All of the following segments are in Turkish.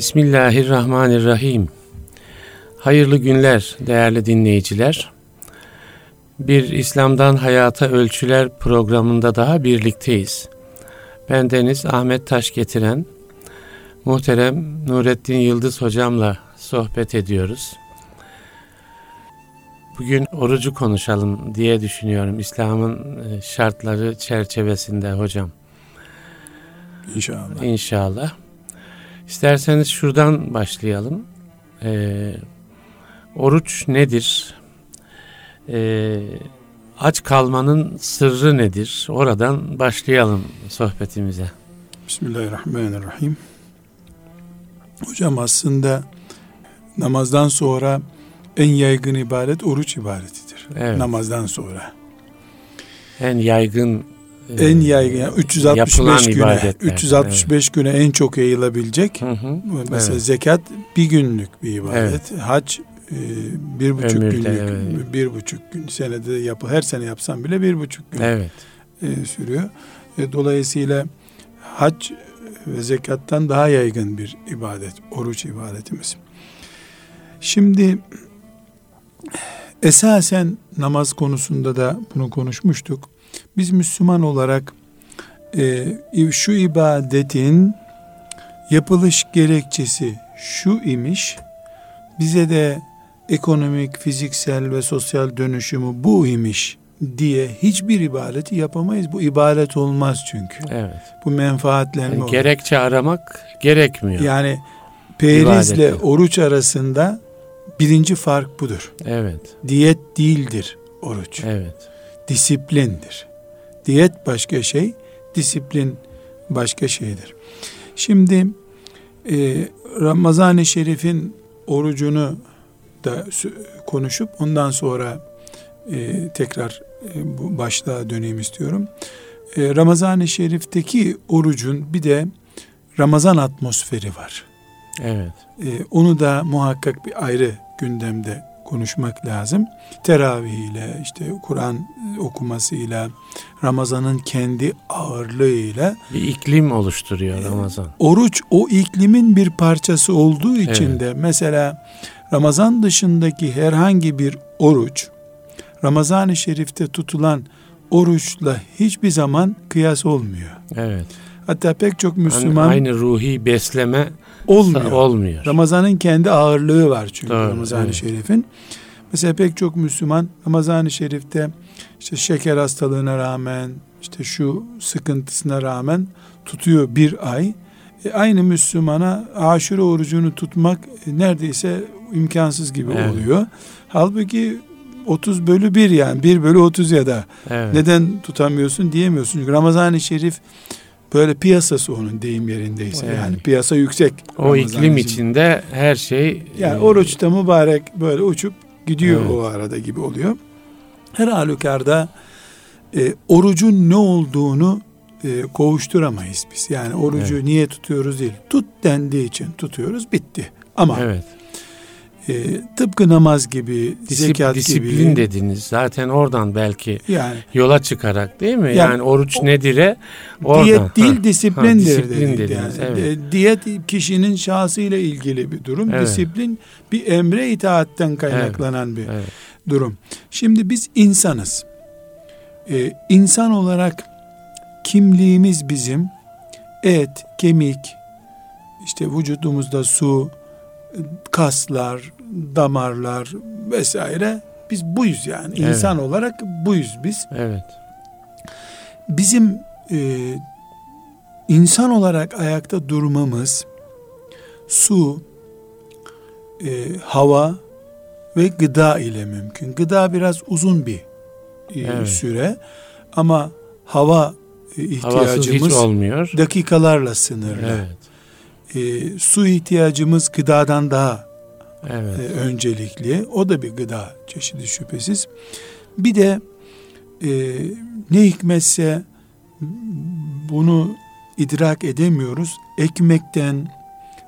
Bismillahirrahmanirrahim. Hayırlı günler değerli dinleyiciler. Bir İslam'dan Hayata Ölçüler programında daha birlikteyiz. Ben Deniz Ahmet Taş getiren muhterem Nurettin Yıldız hocamla sohbet ediyoruz. Bugün orucu konuşalım diye düşünüyorum İslam'ın e, şartları çerçevesinde hocam. İnşallah. İnşallah. İsterseniz şuradan başlayalım. Ee, oruç nedir? Ee, aç kalmanın sırrı nedir? Oradan başlayalım sohbetimize. Bismillahirrahmanirrahim. Hocam aslında namazdan sonra en yaygın ibadet oruç ibadetidir. Evet. Namazdan sonra. En yaygın en yaygın yani 365 güne 365 evet. güne en çok yayılabilecek. Hı hı. Mesela evet. zekat bir günlük bir ibadet. Evet. Hac e, bir buçuk Ömürde, günlük evet. bir buçuk gün senede yapı her sene yapsam bile bir buçuk gün evet. e, sürüyor. E, dolayısıyla hac ve zekattan daha yaygın bir ibadet oruç ibadetimiz. Şimdi esasen namaz konusunda da bunu konuşmuştuk biz Müslüman olarak e, şu ibadetin yapılış gerekçesi şu imiş, bize de ekonomik, fiziksel ve sosyal dönüşümü bu imiş diye hiçbir ibadeti yapamayız. Bu ibadet olmaz çünkü. Evet. Bu menfaatlenme yani Gerekçe aramak gerekmiyor. Yani perizle İbadeti. oruç arasında birinci fark budur. Evet. Diyet değildir oruç. Evet. Disiplindir. Diyet başka şey, disiplin başka şeydir. Şimdi e, Ramazan-ı Şerif'in orucunu da konuşup ondan sonra e, tekrar e, bu başlığa döneyim istiyorum. E, Ramazan-ı Şerif'teki orucun bir de Ramazan atmosferi var. Evet. E, onu da muhakkak bir ayrı gündemde konuşmak lazım. Teravihiyle, işte Kur'an okumasıyla, Ramazan'ın kendi ağırlığıyla bir iklim oluşturuyor Ramazan. Oruç o iklimin bir parçası olduğu için evet. de mesela Ramazan dışındaki herhangi bir oruç Ramazan-ı Şerif'te tutulan oruçla hiçbir zaman kıyas olmuyor. Evet. Hatta pek çok Müslüman yani aynı ruhi besleme olmuyor. olmuyor. Ramazan'ın kendi ağırlığı var çünkü Ramazan-ı evet. Şerif'in. Mesela pek çok Müslüman Ramazan-ı Şerif'te işte şeker hastalığına rağmen işte şu sıkıntısına rağmen tutuyor bir ay. E, aynı Müslümana aşure orucunu tutmak e, neredeyse imkansız gibi evet. oluyor. Halbuki 30 bölü 1 yani 1 bölü 30 ya da evet. neden tutamıyorsun diyemiyorsun. Çünkü Ramazan-ı Şerif böyle piyasası onun deyim yerindeyse evet. yani piyasa yüksek. O Ramazan iklim için. içinde her şey yani e, oruçta mübarek böyle uçup gidiyor evet. o arada gibi oluyor. Her halükarda e, orucun ne olduğunu e, kovuşturamayız biz. Yani orucu evet. niye tutuyoruz değil. Tut dendiği için tutuyoruz bitti. Ama evet. E, tıpkı namaz gibi, Disip, zekat disiplin gibi. Disiplin dediniz. Zaten oradan belki yani, yola çıkarak değil mi? Yani, yani oruç nedire oradan. Diyet değil ha, disiplindir. Ha, disiplin dediniz. Yani. Evet. E, diyet kişinin şahsıyla ilgili bir durum. Evet. Disiplin bir emre itaatten kaynaklanan evet. bir evet. durum. Şimdi biz insanız. Ee, insan olarak kimliğimiz bizim et, kemik, işte vücudumuzda su, kaslar, damarlar vesaire biz buyuz yani. Evet. İnsan olarak buyuz biz. Evet. Bizim e, insan olarak ayakta durmamız su, e, hava ve gıda ile mümkün. Gıda biraz uzun bir e, evet. süre ama hava e, ihtiyacımız dakikalarla sınırlı. Evet. E, su ihtiyacımız gıdadan daha evet. e, öncelikli. O da bir gıda çeşidi şüphesiz. Bir de e, ne hikmetse bunu idrak edemiyoruz. Ekmekten,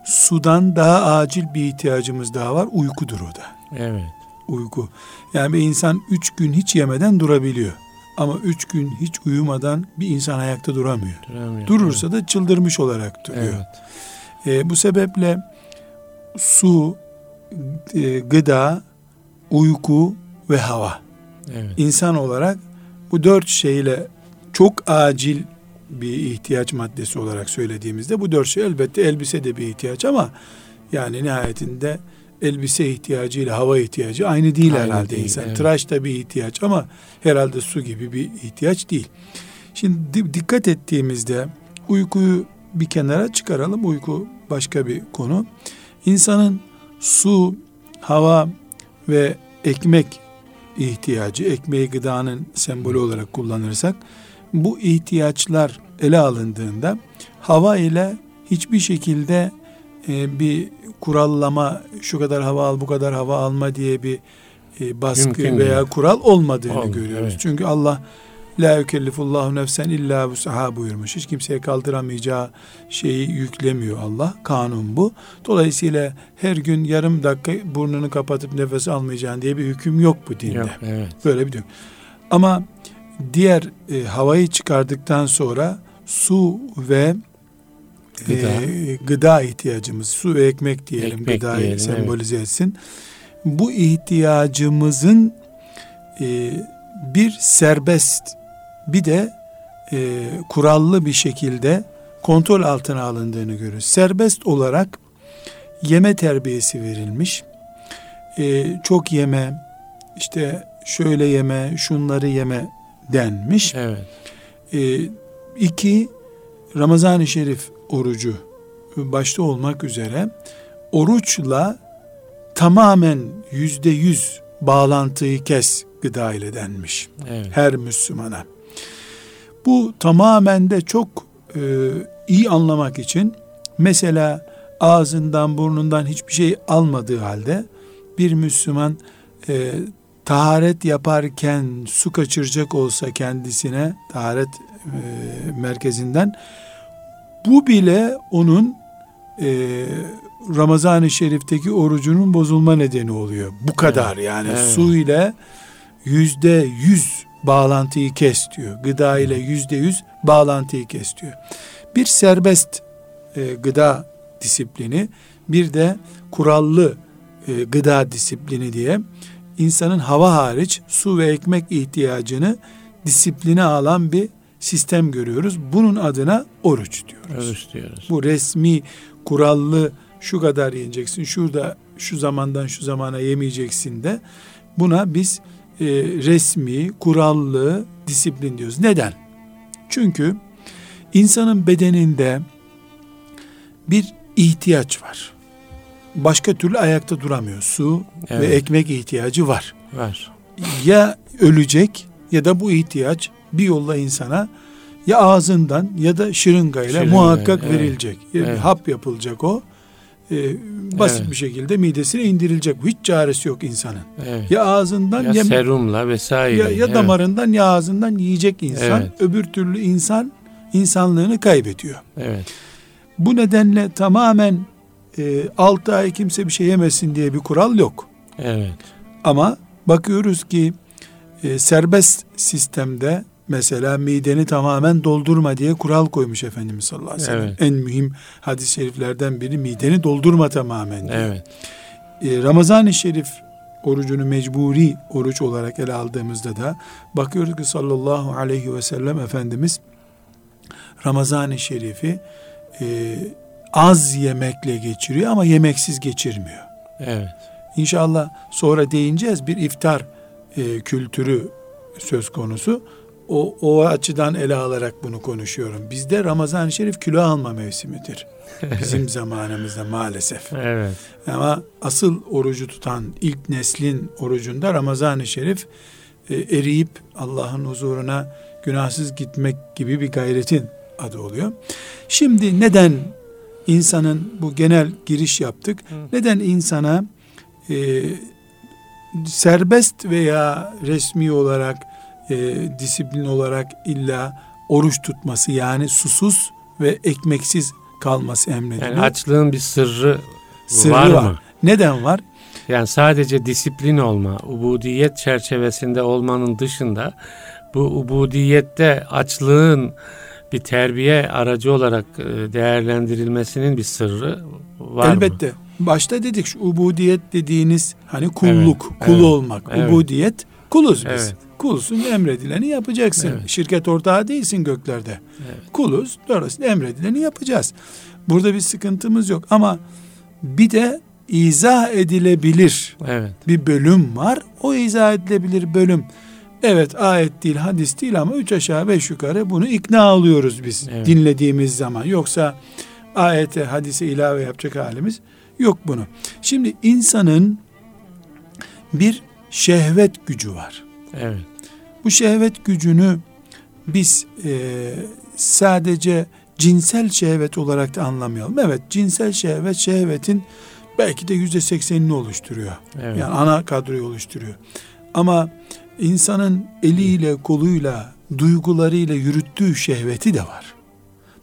sudan daha acil bir ihtiyacımız daha var. Uykudur o da. Evet. Uyku. Yani bir insan üç gün hiç yemeden durabiliyor. Ama üç gün hiç uyumadan bir insan ayakta duramıyor. duramıyor Durursa evet. da çıldırmış olarak duruyor. Evet. E, bu sebeple su, e, gıda, uyku ve hava. Evet. İnsan olarak bu dört şeyle çok acil bir ihtiyaç maddesi olarak söylediğimizde bu dört şey elbette elbise de bir ihtiyaç ama yani nihayetinde elbise ihtiyacı ile hava ihtiyacı aynı değil aynı herhalde değil, insan. Evet. Tıraş da bir ihtiyaç ama herhalde su gibi bir ihtiyaç değil. Şimdi dikkat ettiğimizde uykuyu bir kenara çıkaralım. Uyku başka bir konu. İnsanın su, hava ve ekmek ihtiyacı, ekmeği gıdanın sembolü olarak kullanırsak bu ihtiyaçlar ele alındığında hava ile hiçbir şekilde e, bir kurallama şu kadar hava al bu kadar hava alma diye bir e, baskı Mümkün veya değil. kural olmadığını Olmuyor, görüyoruz. Evet. Çünkü Allah La yükellifullahu nefsen illa vusaha buyurmuş. Hiç kimseye kaldıramayacağı şeyi yüklemiyor Allah. Kanun bu. Dolayısıyla her gün yarım dakika burnunu kapatıp nefes almayacaksın diye bir hüküm yok bu dinde. Yok, evet. Böyle bir hüküm. Ama diğer e, havayı çıkardıktan sonra su ve gıda, e, gıda ihtiyacımız, su ve ekmek diyelim, ekmek gıdayı diyelim, sembolize evet. etsin. Bu ihtiyacımızın e, bir serbest bir de e, kurallı bir şekilde kontrol altına alındığını görürüz. Serbest olarak yeme terbiyesi verilmiş. E, çok yeme, işte şöyle yeme, şunları yeme denmiş. Evet. E, iki, Ramazan-ı Şerif orucu başta olmak üzere oruçla tamamen yüzde yüz bağlantıyı kes gıda ile denmiş. Evet. Her Müslümana. Bu tamamen de çok e, iyi anlamak için mesela ağzından burnundan hiçbir şey almadığı halde bir Müslüman e, taharet yaparken su kaçıracak olsa kendisine taharet e, merkezinden bu bile onun e, Ramazan-ı Şerif'teki orucunun bozulma nedeni oluyor. Bu kadar evet. yani evet. su ile yüzde yüz bağlantıyı kes diyor. Gıda ile yüzde yüz bağlantıyı kes diyor. Bir serbest e, gıda disiplini bir de kurallı e, gıda disiplini diye insanın hava hariç su ve ekmek ihtiyacını disipline alan bir sistem görüyoruz. Bunun adına oruç diyoruz. Oruç diyoruz. Bu resmi kurallı şu kadar yiyeceksin, şurada şu zamandan şu zamana yemeyeceksin de buna biz e, resmi, kurallı disiplin diyoruz. Neden? Çünkü insanın bedeninde bir ihtiyaç var. Başka türlü ayakta duramıyor. Su evet. ve ekmek ihtiyacı var. Var. Ya ölecek ya da bu ihtiyaç bir yolla insana ya ağzından ya da şırıngayla Şırınga, muhakkak evet. verilecek. Evet. Hap yapılacak o e, basit evet. bir şekilde midesine indirilecek. Hiç çaresi yok insanın. Evet. Ya ağzından ya, ya serumla vesaire. Ya, ya evet. damarından ya ağzından yiyecek insan. Evet. Öbür türlü insan insanlığını kaybediyor. Evet. Bu nedenle tamamen e, 6 ay kimse bir şey yemesin diye bir kural yok. Evet. Ama bakıyoruz ki e, serbest sistemde mesela mideni tamamen doldurma diye kural koymuş Efendimiz sallallahu aleyhi ve sellem. Evet. En mühim hadis-i şeriflerden biri mideni doldurma tamamen diye. Evet. Ee, Ramazan-ı Şerif orucunu mecburi oruç olarak ele aldığımızda da bakıyoruz ki sallallahu aleyhi ve sellem Efendimiz Ramazan-ı Şerif'i e, az yemekle geçiriyor ama yemeksiz geçirmiyor. Evet. İnşallah sonra değineceğiz bir iftar e, kültürü söz konusu o, o açıdan ele alarak bunu konuşuyorum. Bizde Ramazan-ı Şerif kilo alma mevsimidir. Bizim zamanımızda maalesef. Evet. Ama asıl orucu tutan ilk neslin orucunda Ramazan-ı Şerif e, eriyip Allah'ın huzuruna günahsız gitmek gibi bir gayretin adı oluyor. Şimdi neden insanın bu genel giriş yaptık. Neden insana e, serbest veya resmi olarak e, disiplin olarak illa oruç tutması yani susuz ve ekmeksiz kalması emrediliyor. Yani açlığın bir sırrı, sırrı var, var mı? Neden var? Yani sadece disiplin olma, ubudiyet çerçevesinde olmanın dışında bu ubudiyette açlığın bir terbiye aracı olarak e, değerlendirilmesinin bir sırrı var Elbette. mı? başta dedik şu ubudiyet dediğiniz hani kulluk, evet, kul evet, olmak. Evet. Ubudiyet kuluz biz. Evet. Kulsun emredileni yapacaksın. Evet. Şirket ortağı değilsin göklerde. Evet. Kuluz. Dolayısıyla emredileni yapacağız. Burada bir sıkıntımız yok ama bir de izah edilebilir evet. bir bölüm var. O izah edilebilir bölüm evet ayet değil hadis değil ama üç aşağı beş yukarı bunu ikna alıyoruz biz evet. dinlediğimiz zaman. Yoksa ayete hadise ilave yapacak halimiz yok bunu. Şimdi insanın bir şehvet gücü var. Evet. Bu şehvet gücünü biz e, sadece cinsel şehvet olarak da anlamayalım. Evet cinsel şehvet şehvetin belki de yüzde seksenini oluşturuyor. Evet. Yani ana kadroyu oluşturuyor. Ama insanın eliyle koluyla duygularıyla yürüttüğü şehveti de var.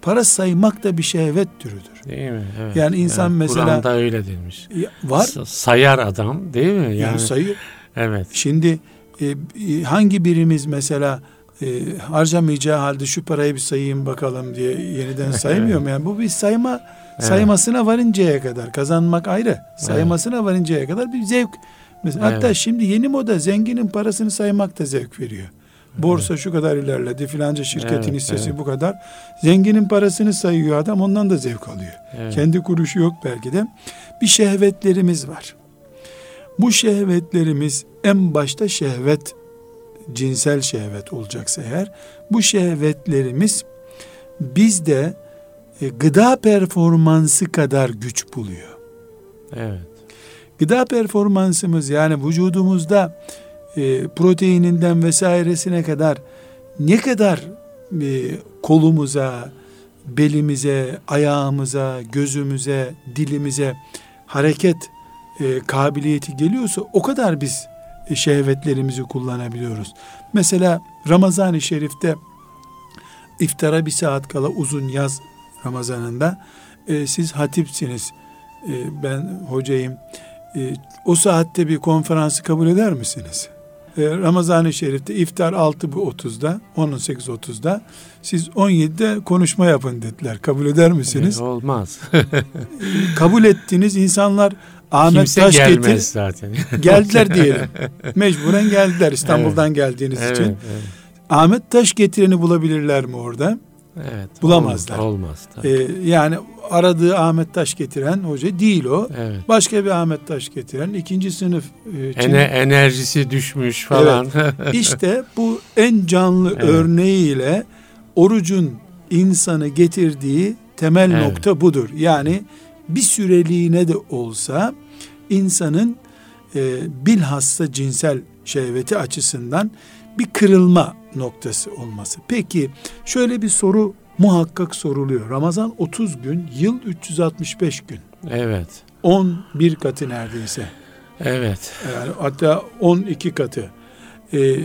Para saymak da bir şehvet türüdür. Değil mi? Evet. Yani insan yani mesela Kur'an'da öyle demiş. Var. Sayar adam değil mi? Yani, yani sayı. Evet. Şimdi e, hangi birimiz mesela e, harcamayacağı halde şu parayı bir sayayım bakalım diye yeniden saymıyor mu? Yani bu bir sayma saymasına varıncaya kadar kazanmak ayrı. Saymasına varıncaya kadar bir zevk. Mesela hatta şimdi yeni moda zenginin parasını saymak da zevk veriyor. Borsa şu kadar ilerledi filanca şirketin evet, hissesi evet. bu kadar. Zenginin parasını sayıyor adam ondan da zevk alıyor. Evet. Kendi kuruşu yok belki de. Bir şehvetlerimiz var. Bu şehvetlerimiz en başta şehvet cinsel şehvet olacaksa eğer bu şehvetlerimiz bizde e, gıda performansı kadar güç buluyor. Evet. Gıda performansımız yani vücudumuzda e, proteininden vesairesine kadar ne kadar e, kolumuza, belimize, ayağımıza, gözümüze, dilimize hareket e, kabiliyeti geliyorsa o kadar biz e, şehvetlerimizi kullanabiliyoruz. Mesela Ramazan-ı Şerif'te iftara bir saat kala uzun yaz Ramazanında e, siz hatipsiniz, e, ben hocayım, e, o saatte bir konferansı kabul eder misiniz? E, Ramazan-ı Şerif'te iftar 6.30'da, 18.30'da siz 17'de konuşma yapın dediler. Kabul eder misiniz? E, olmaz. kabul ettiniz insanlar Ahmet Kimse Taş gelmez getir, zaten. geldiler diyelim. Mecburen geldiler İstanbul'dan evet. geldiğiniz evet, için. Evet. Ahmet Taş getireni bulabilirler mi orada? Evet. Bulamazlar. Olmaz. olmaz ee, yani aradığı Ahmet Taş getiren hoca değil o. Evet. Başka bir Ahmet Taş getiren ikinci sınıf e, Ene, enerjisi düşmüş falan. Evet. İşte bu en canlı evet. örneğiyle orucun insanı getirdiği temel evet. nokta budur. Yani bir süreliğine de olsa insanın e, bilhassa cinsel şehveti açısından bir kırılma noktası olması. Peki şöyle bir soru muhakkak soruluyor. Ramazan 30 gün, yıl 365 gün. Evet. 11 katı neredeyse. Evet. Yani hatta 12 katı. Ee,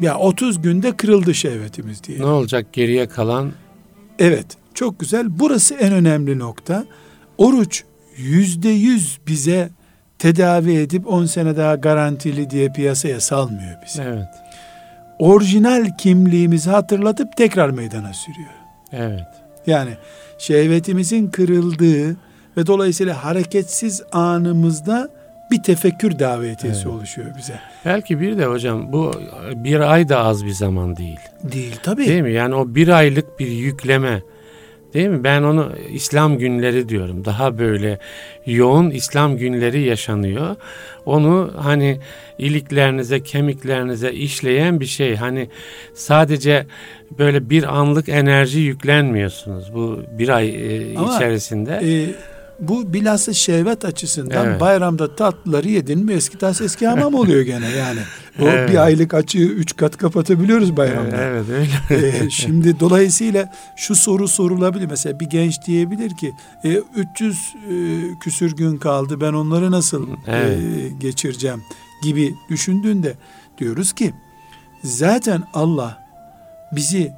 ya 30 günde kırıldı şehvetimiz diye. Ne olacak geriye kalan? Evet. Çok güzel. Burası en önemli nokta. Oruç yüzde yüz bize tedavi edip 10 sene daha garantili diye piyasaya salmıyor bizi. Evet orijinal kimliğimizi hatırlatıp tekrar meydana sürüyor. Evet. Yani şehvetimizin kırıldığı ve dolayısıyla hareketsiz anımızda bir tefekkür davetiyesi evet. oluşuyor bize. Belki bir de hocam bu bir ay da az bir zaman değil. Değil tabii. Değil mi? Yani o bir aylık bir yükleme Değil mi? Ben onu İslam günleri diyorum. Daha böyle yoğun İslam günleri yaşanıyor. Onu hani iliklerinize, kemiklerinize işleyen bir şey. Hani sadece böyle bir anlık enerji yüklenmiyorsunuz bu bir ay e, Ama, içerisinde. E, bu bilhassa şehvet açısından evet. bayramda tatlıları yedin mi eski tas eski hamam oluyor gene yani. O evet. bir aylık açığı üç kat kapatabiliyoruz bayramda. Evet öyle. ee, şimdi dolayısıyla şu soru sorulabilir. Mesela bir genç diyebilir ki e, 300 e, küsür gün kaldı ben onları nasıl e, evet. e, geçireceğim gibi düşündüğünde diyoruz ki zaten Allah bizi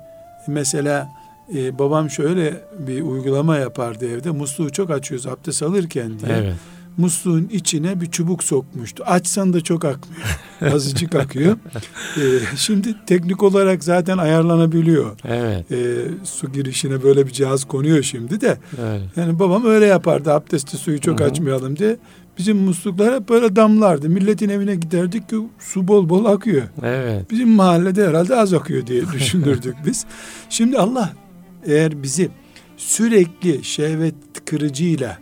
mesela e, babam şöyle bir uygulama yapardı evde. Musluğu çok açıyoruz abdest alırken diye. Evet. musluğun içine bir çubuk sokmuştu. Açsan da çok akmıyor. Azıcık akıyor. Ee, şimdi teknik olarak zaten ayarlanabiliyor. Evet. Ee, su girişine böyle bir cihaz konuyor şimdi de. Evet. Yani babam öyle yapardı. Abdesti suyu çok Hı-hı. açmayalım diye. Bizim musluklar hep böyle damlardı. Milletin evine giderdik ki su bol bol akıyor. Evet. Bizim mahallede herhalde az akıyor diye düşünürdük biz. Şimdi Allah eğer bizi sürekli şehvet kırıcıyla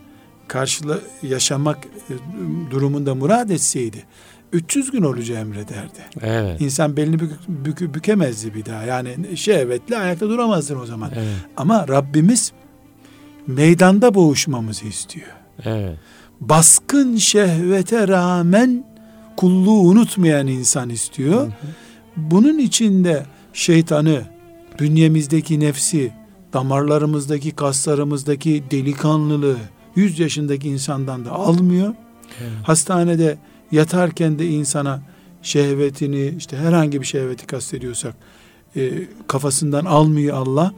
karşıla yaşamak e, durumunda murad etseydi 300 gün olacağı emrederdi. Evet. İnsan belini bük, bük, bükemezdi bir daha. Yani şehvetle ayakta duramazdın o zaman. Evet. Ama Rabbimiz meydanda boğuşmamızı istiyor. Evet. Baskın şehvete rağmen kulluğu unutmayan insan istiyor. Hı hı. Bunun içinde şeytanı, bünyemizdeki nefsi, damarlarımızdaki kaslarımızdaki delikanlılığı 100 yaşındaki insandan da almıyor. Evet. Hastanede yatarken de insana şehvetini işte herhangi bir şehveti kastediyorsak e, kafasından almıyor Allah.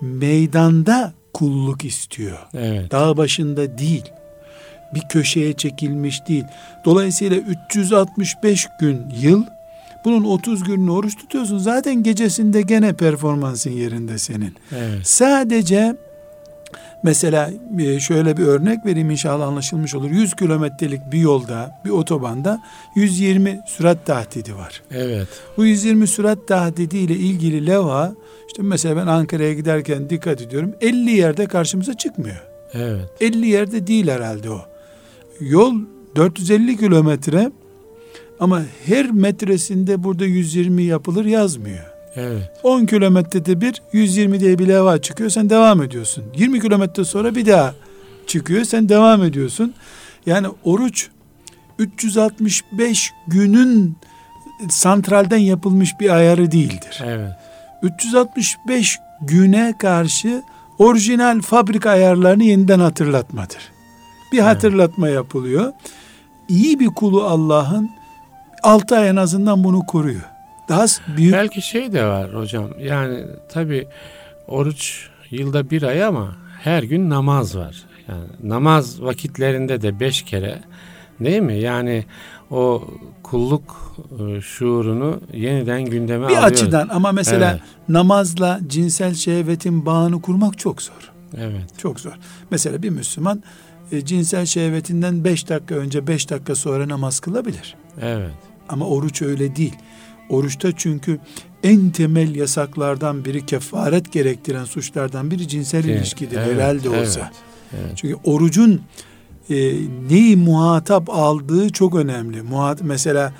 Meydanda kulluk istiyor. Evet. Dağ başında değil. Bir köşeye çekilmiş değil. Dolayısıyla 365 gün yıl bunun 30 gününü oruç tutuyorsun. Zaten gecesinde gene performansın yerinde senin. Evet. Sadece mesela e, şöyle bir örnek vereyim inşallah anlaşılmış olur. 100 kilometrelik bir yolda, bir otobanda 120 sürat tahdidi var. Evet. Bu 120 sürat tahdidi ile ilgili leva işte mesela ben Ankara'ya giderken dikkat ediyorum 50 yerde karşımıza çıkmıyor. Evet. 50 yerde değil herhalde o. Yol 450 kilometre ama her metresinde burada 120 yapılır yazmıyor. Evet. 10 kilometrede bir 120 diye bir leva çıkıyor sen devam ediyorsun. 20 kilometre sonra bir daha çıkıyor sen devam ediyorsun. Yani oruç 365 günün santralden yapılmış bir ayarı değildir. Evet. 365 güne karşı orijinal fabrika ayarlarını yeniden hatırlatmadır. Bir hatırlatma evet. yapılıyor. İyi bir kulu Allah'ın 6 ay en azından bunu koruyor. Daha büyük. Belki şey de var hocam. Yani tabi oruç yılda bir ay ama her gün namaz var. Yani namaz vakitlerinde de beş kere değil mi? Yani o kulluk e, şuurunu yeniden gündeme bir alıyor. Bir açıdan ama mesela evet. namazla cinsel şehvetin bağını kurmak çok zor. Evet. Çok zor. Mesela bir Müslüman e, cinsel şehvetinden beş dakika önce beş dakika sonra namaz kılabilir. Evet. Ama oruç öyle değil. Oruçta çünkü en temel yasaklardan biri kefaret gerektiren suçlardan biri cinsel evet, ilişkidir evet, herhalde evet, olsa. Evet. Çünkü orucun e, neyi muhatap aldığı çok önemli. Muhat mesela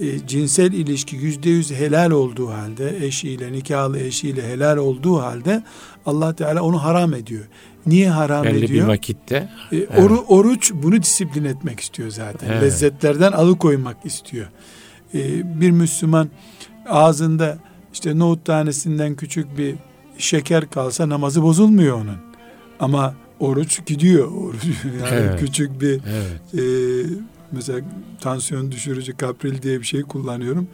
e, cinsel ilişki yüzde yüz helal olduğu halde eşiyle nikahlı eşiyle helal olduğu halde Allah Teala onu haram ediyor. Niye haram Belli ediyor? bir vakitte. E, evet. oru, oruç bunu disiplin etmek istiyor zaten. Evet. Lezzetlerden alıkoymak istiyor. E, bir Müslüman ağzında işte nohut tanesinden küçük bir şeker kalsa namazı bozulmuyor onun. Ama oruç gidiyor. Oruç yani evet. küçük bir evet. e, mesela tansiyon düşürücü kapril diye bir şey kullanıyorum.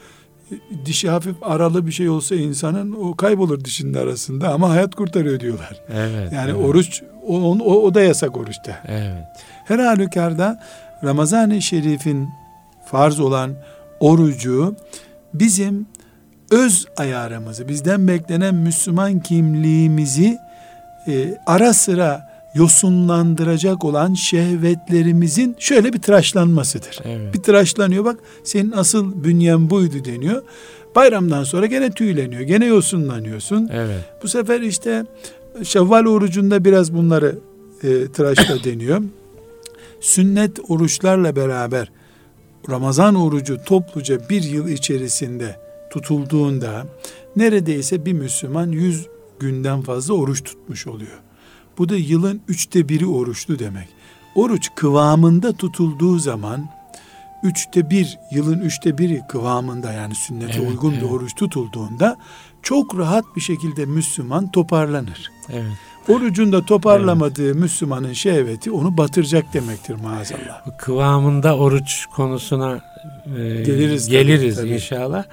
Dişi hafif aralı bir şey olsa insanın o kaybolur dişinin arasında ama hayat kurtarıyor diyorlar. Evet. Yani evet. oruç o, o, o da yasak oruçta. Evet. Her halükarda Ramazan-ı Şerif'in farz olan orucu bizim öz ayarımızı, bizden beklenen Müslüman kimliğimizi e, ara sıra yosunlandıracak olan şehvetlerimizin şöyle bir tıraşlanmasıdır. Evet. Bir tıraşlanıyor bak senin asıl bünyen buydu deniyor. Bayramdan sonra gene tüyleniyor, gene yosunlanıyorsun. Evet. Bu sefer işte Şevval orucunda biraz bunları e, tıraşla deniyor. Sünnet oruçlarla beraber Ramazan orucu topluca bir yıl içerisinde tutulduğunda neredeyse bir Müslüman yüz günden fazla oruç tutmuş oluyor. Bu da yılın üçte biri oruçlu demek. Oruç kıvamında tutulduğu zaman üçte bir, yılın üçte biri kıvamında yani sünnete evet, uygun evet. bir oruç tutulduğunda çok rahat bir şekilde Müslüman toparlanır. Evet. Orucunda toparlamadığı evet. Müslümanın şehveti onu batıracak demektir maazallah. Kıvamında oruç konusuna e, geliriz, geliriz tabii, inşallah.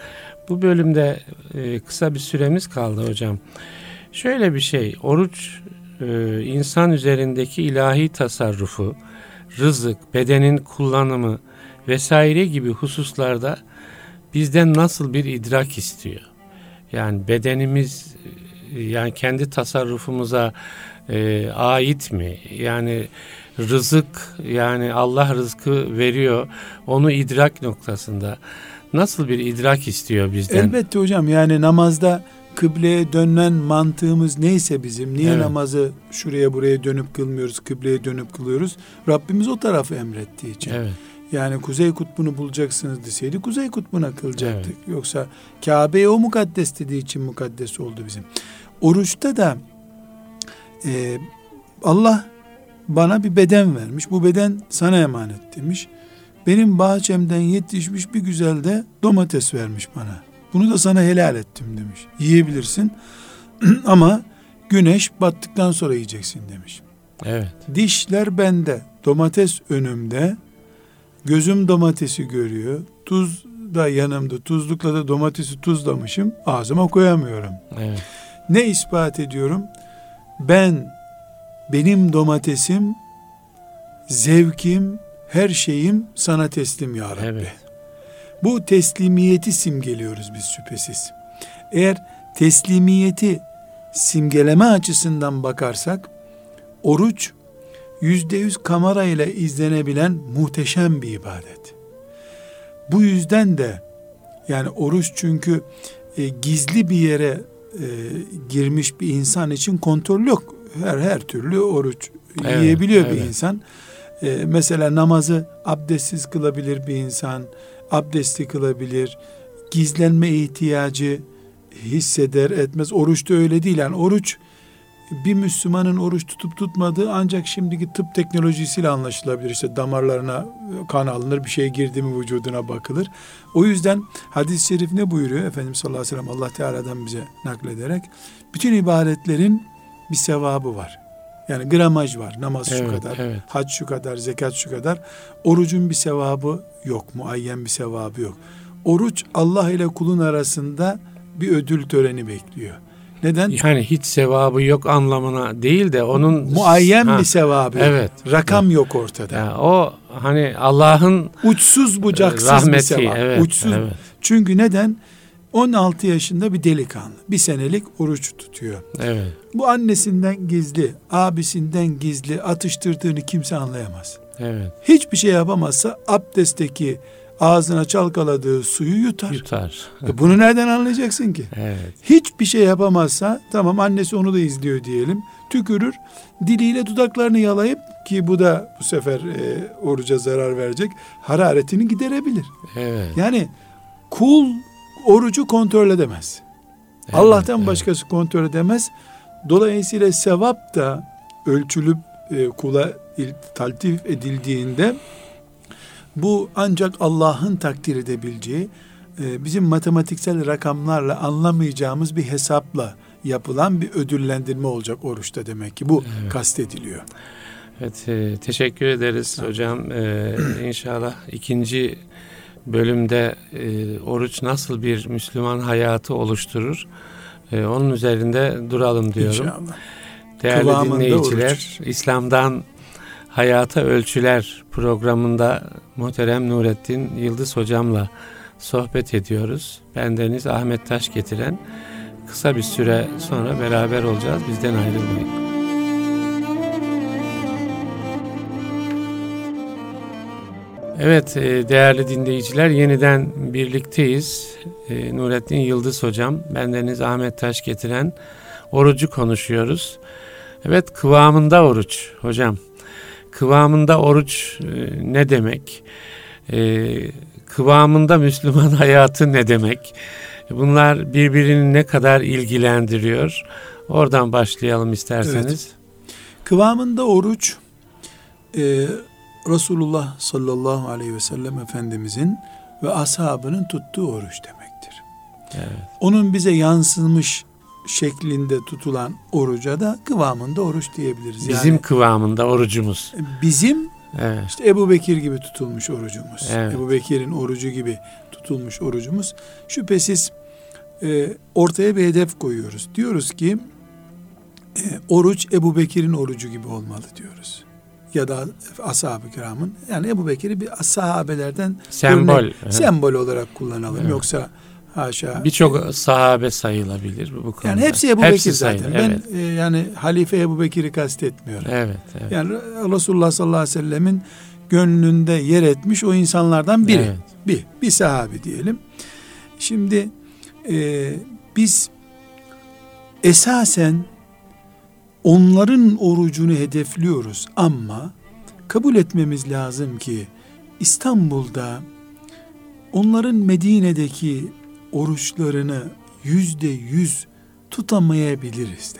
Bu bölümde e, kısa bir süremiz kaldı hocam. Şöyle bir şey, oruç e, insan üzerindeki ilahi tasarrufu, rızık, bedenin kullanımı vesaire gibi hususlarda bizden nasıl bir idrak istiyor? Yani bedenimiz yani kendi tasarrufumuza e, ait mi? Yani rızık yani Allah rızkı veriyor onu idrak noktasında nasıl bir idrak istiyor bizden? Elbette hocam yani namazda kıbleye dönen mantığımız neyse bizim niye evet. namazı şuraya buraya dönüp kılmıyoruz kıbleye dönüp kılıyoruz Rabbimiz o tarafı emrettiği için. Evet. Yani kuzey kutbunu bulacaksınız deseydi kuzey kutbuna kılacaktık. Evet. Yoksa Kabe'ye o mukaddes dediği için mukaddes oldu bizim. Oruçta da e, Allah bana bir beden vermiş. Bu beden sana emanet demiş. Benim bahçemden yetişmiş bir güzel de domates vermiş bana. Bunu da sana helal ettim demiş. Yiyebilirsin ama güneş battıktan sonra yiyeceksin demiş. Evet. Dişler bende, domates önümde, gözüm domatesi görüyor, tuz da yanımda, tuzlukla da domatesi tuzlamışım, ağzıma koyamıyorum. Evet. Ne ispat ediyorum? Ben, benim domatesim, zevkim, her şeyim sana teslim ya Rabbi. Evet. Bu teslimiyeti simgeliyoruz biz şüphesiz. Eğer teslimiyeti simgeleme açısından bakarsak, oruç yüzde yüz kamera ile izlenebilen muhteşem bir ibadet. Bu yüzden de yani oruç çünkü e, gizli bir yere e, girmiş bir insan için kontrol yok. Her her türlü oruç evet, yiyebiliyor evet. bir insan. E, mesela namazı abdestsiz kılabilir bir insan, abdestli kılabilir. Gizlenme ihtiyacı hisseder etmez. Oruçta öyle değil. Yani oruç bir Müslümanın oruç tutup tutmadığı ancak şimdiki tıp teknolojisiyle anlaşılabilir. İşte damarlarına kan alınır, bir şey girdi mi vücuduna bakılır. O yüzden hadis-i şerif ne buyuruyor? Efendimiz sallallahu aleyhi ve sellem Allah Teala'dan bize naklederek bütün ibadetlerin bir sevabı var. Yani gramaj var. Namaz evet, şu kadar, evet. hac şu kadar, zekat şu kadar. Orucun bir sevabı yok. Muayyen bir sevabı yok. Oruç Allah ile kulun arasında bir ödül töreni bekliyor. Neden? Yani hiç sevabı yok anlamına değil de onun muayyen ha, bir sevabı. Evet. Rakam evet. yok ortada. Yani o hani Allah'ın uçsuz bucaksız rahmeti, bir sevap. Evet, Uçsuz. Evet. Çünkü neden? 16 yaşında bir delikanlı. Bir senelik oruç tutuyor. Evet. Bu annesinden gizli, abisinden gizli atıştırdığını kimse anlayamaz. Evet. Hiçbir şey yapamazsa abdestteki ağzına çalkaladığı suyu yutar. Yutar. E bunu nereden anlayacaksın ki? Evet. Hiçbir şey yapamazsa tamam annesi onu da izliyor diyelim. Tükürür. Diliyle dudaklarını yalayıp ki bu da bu sefer e, oruca zarar verecek. Hararetini giderebilir. Evet. Yani kul orucu kontrol edemez. Evet, Allah'tan evet. başkası kontrol edemez. Dolayısıyla sevap da ölçülüp e, kula taltif edildiğinde bu ancak Allah'ın takdir edebileceği, e, bizim matematiksel rakamlarla anlamayacağımız bir hesapla yapılan bir ödüllendirme olacak oruçta demek ki. Bu evet. kastediliyor. Evet, e, teşekkür ederiz hocam. Ee, inşallah ikinci bölümde e, oruç nasıl bir Müslüman hayatı oluşturur? E, onun üzerinde duralım diyorum. İnşallah. Değerli Kıvamında dinleyiciler, oruç. İslam'dan Hayata Ölçüler programında muhterem Nurettin Yıldız hocamla sohbet ediyoruz. Bendeniz Ahmet Taş getiren kısa bir süre sonra beraber olacağız. Bizden ayrılmayın. Evet e, değerli dinleyiciler yeniden birlikteyiz. E, Nurettin Yıldız hocam, bendeniz Ahmet Taş getiren orucu konuşuyoruz. Evet kıvamında oruç hocam kıvamında oruç e, ne demek? Kıvamında Müslüman hayatı ne demek? Bunlar birbirini ne kadar ilgilendiriyor? Oradan başlayalım isterseniz. Evet. Kıvamında oruç e, Resulullah sallallahu aleyhi ve sellem Efendimizin ve ashabının tuttuğu oruç demektir. Evet. Onun bize yansımış şeklinde tutulan oruca da kıvamında oruç diyebiliriz. Bizim yani, kıvamında orucumuz. Bizim evet. işte Ebu Bekir gibi tutulmuş orucumuz. Evet. Ebu Bekir'in orucu gibi tutulmuş orucumuz. Şüphesiz e, ortaya bir hedef koyuyoruz. Diyoruz ki e, oruç Ebu Bekir'in orucu gibi olmalı diyoruz. Ya da ashab-ı kiramın yani Ebu Bekir'i bir sahabelerden sembol örnek, sembol olarak kullanalım. Evet. Yoksa haşa birçok sahabe sayılabilir bu konuda. Yani hepsi Ebu hepsi Bekir zaten. Sayılır, ben evet. e, yani halife Ebu Bekir'i kastetmiyorum. Evet, evet. Yani Resulullah sallallahu aleyhi ve sellemin gönlünde yer etmiş o insanlardan biri. Evet. Bir, bir sahabi diyelim. Şimdi e, biz esasen onların orucunu hedefliyoruz ama kabul etmemiz lazım ki İstanbul'da onların Medine'deki oruçlarını yüzde yüz tutamayabiliriz de.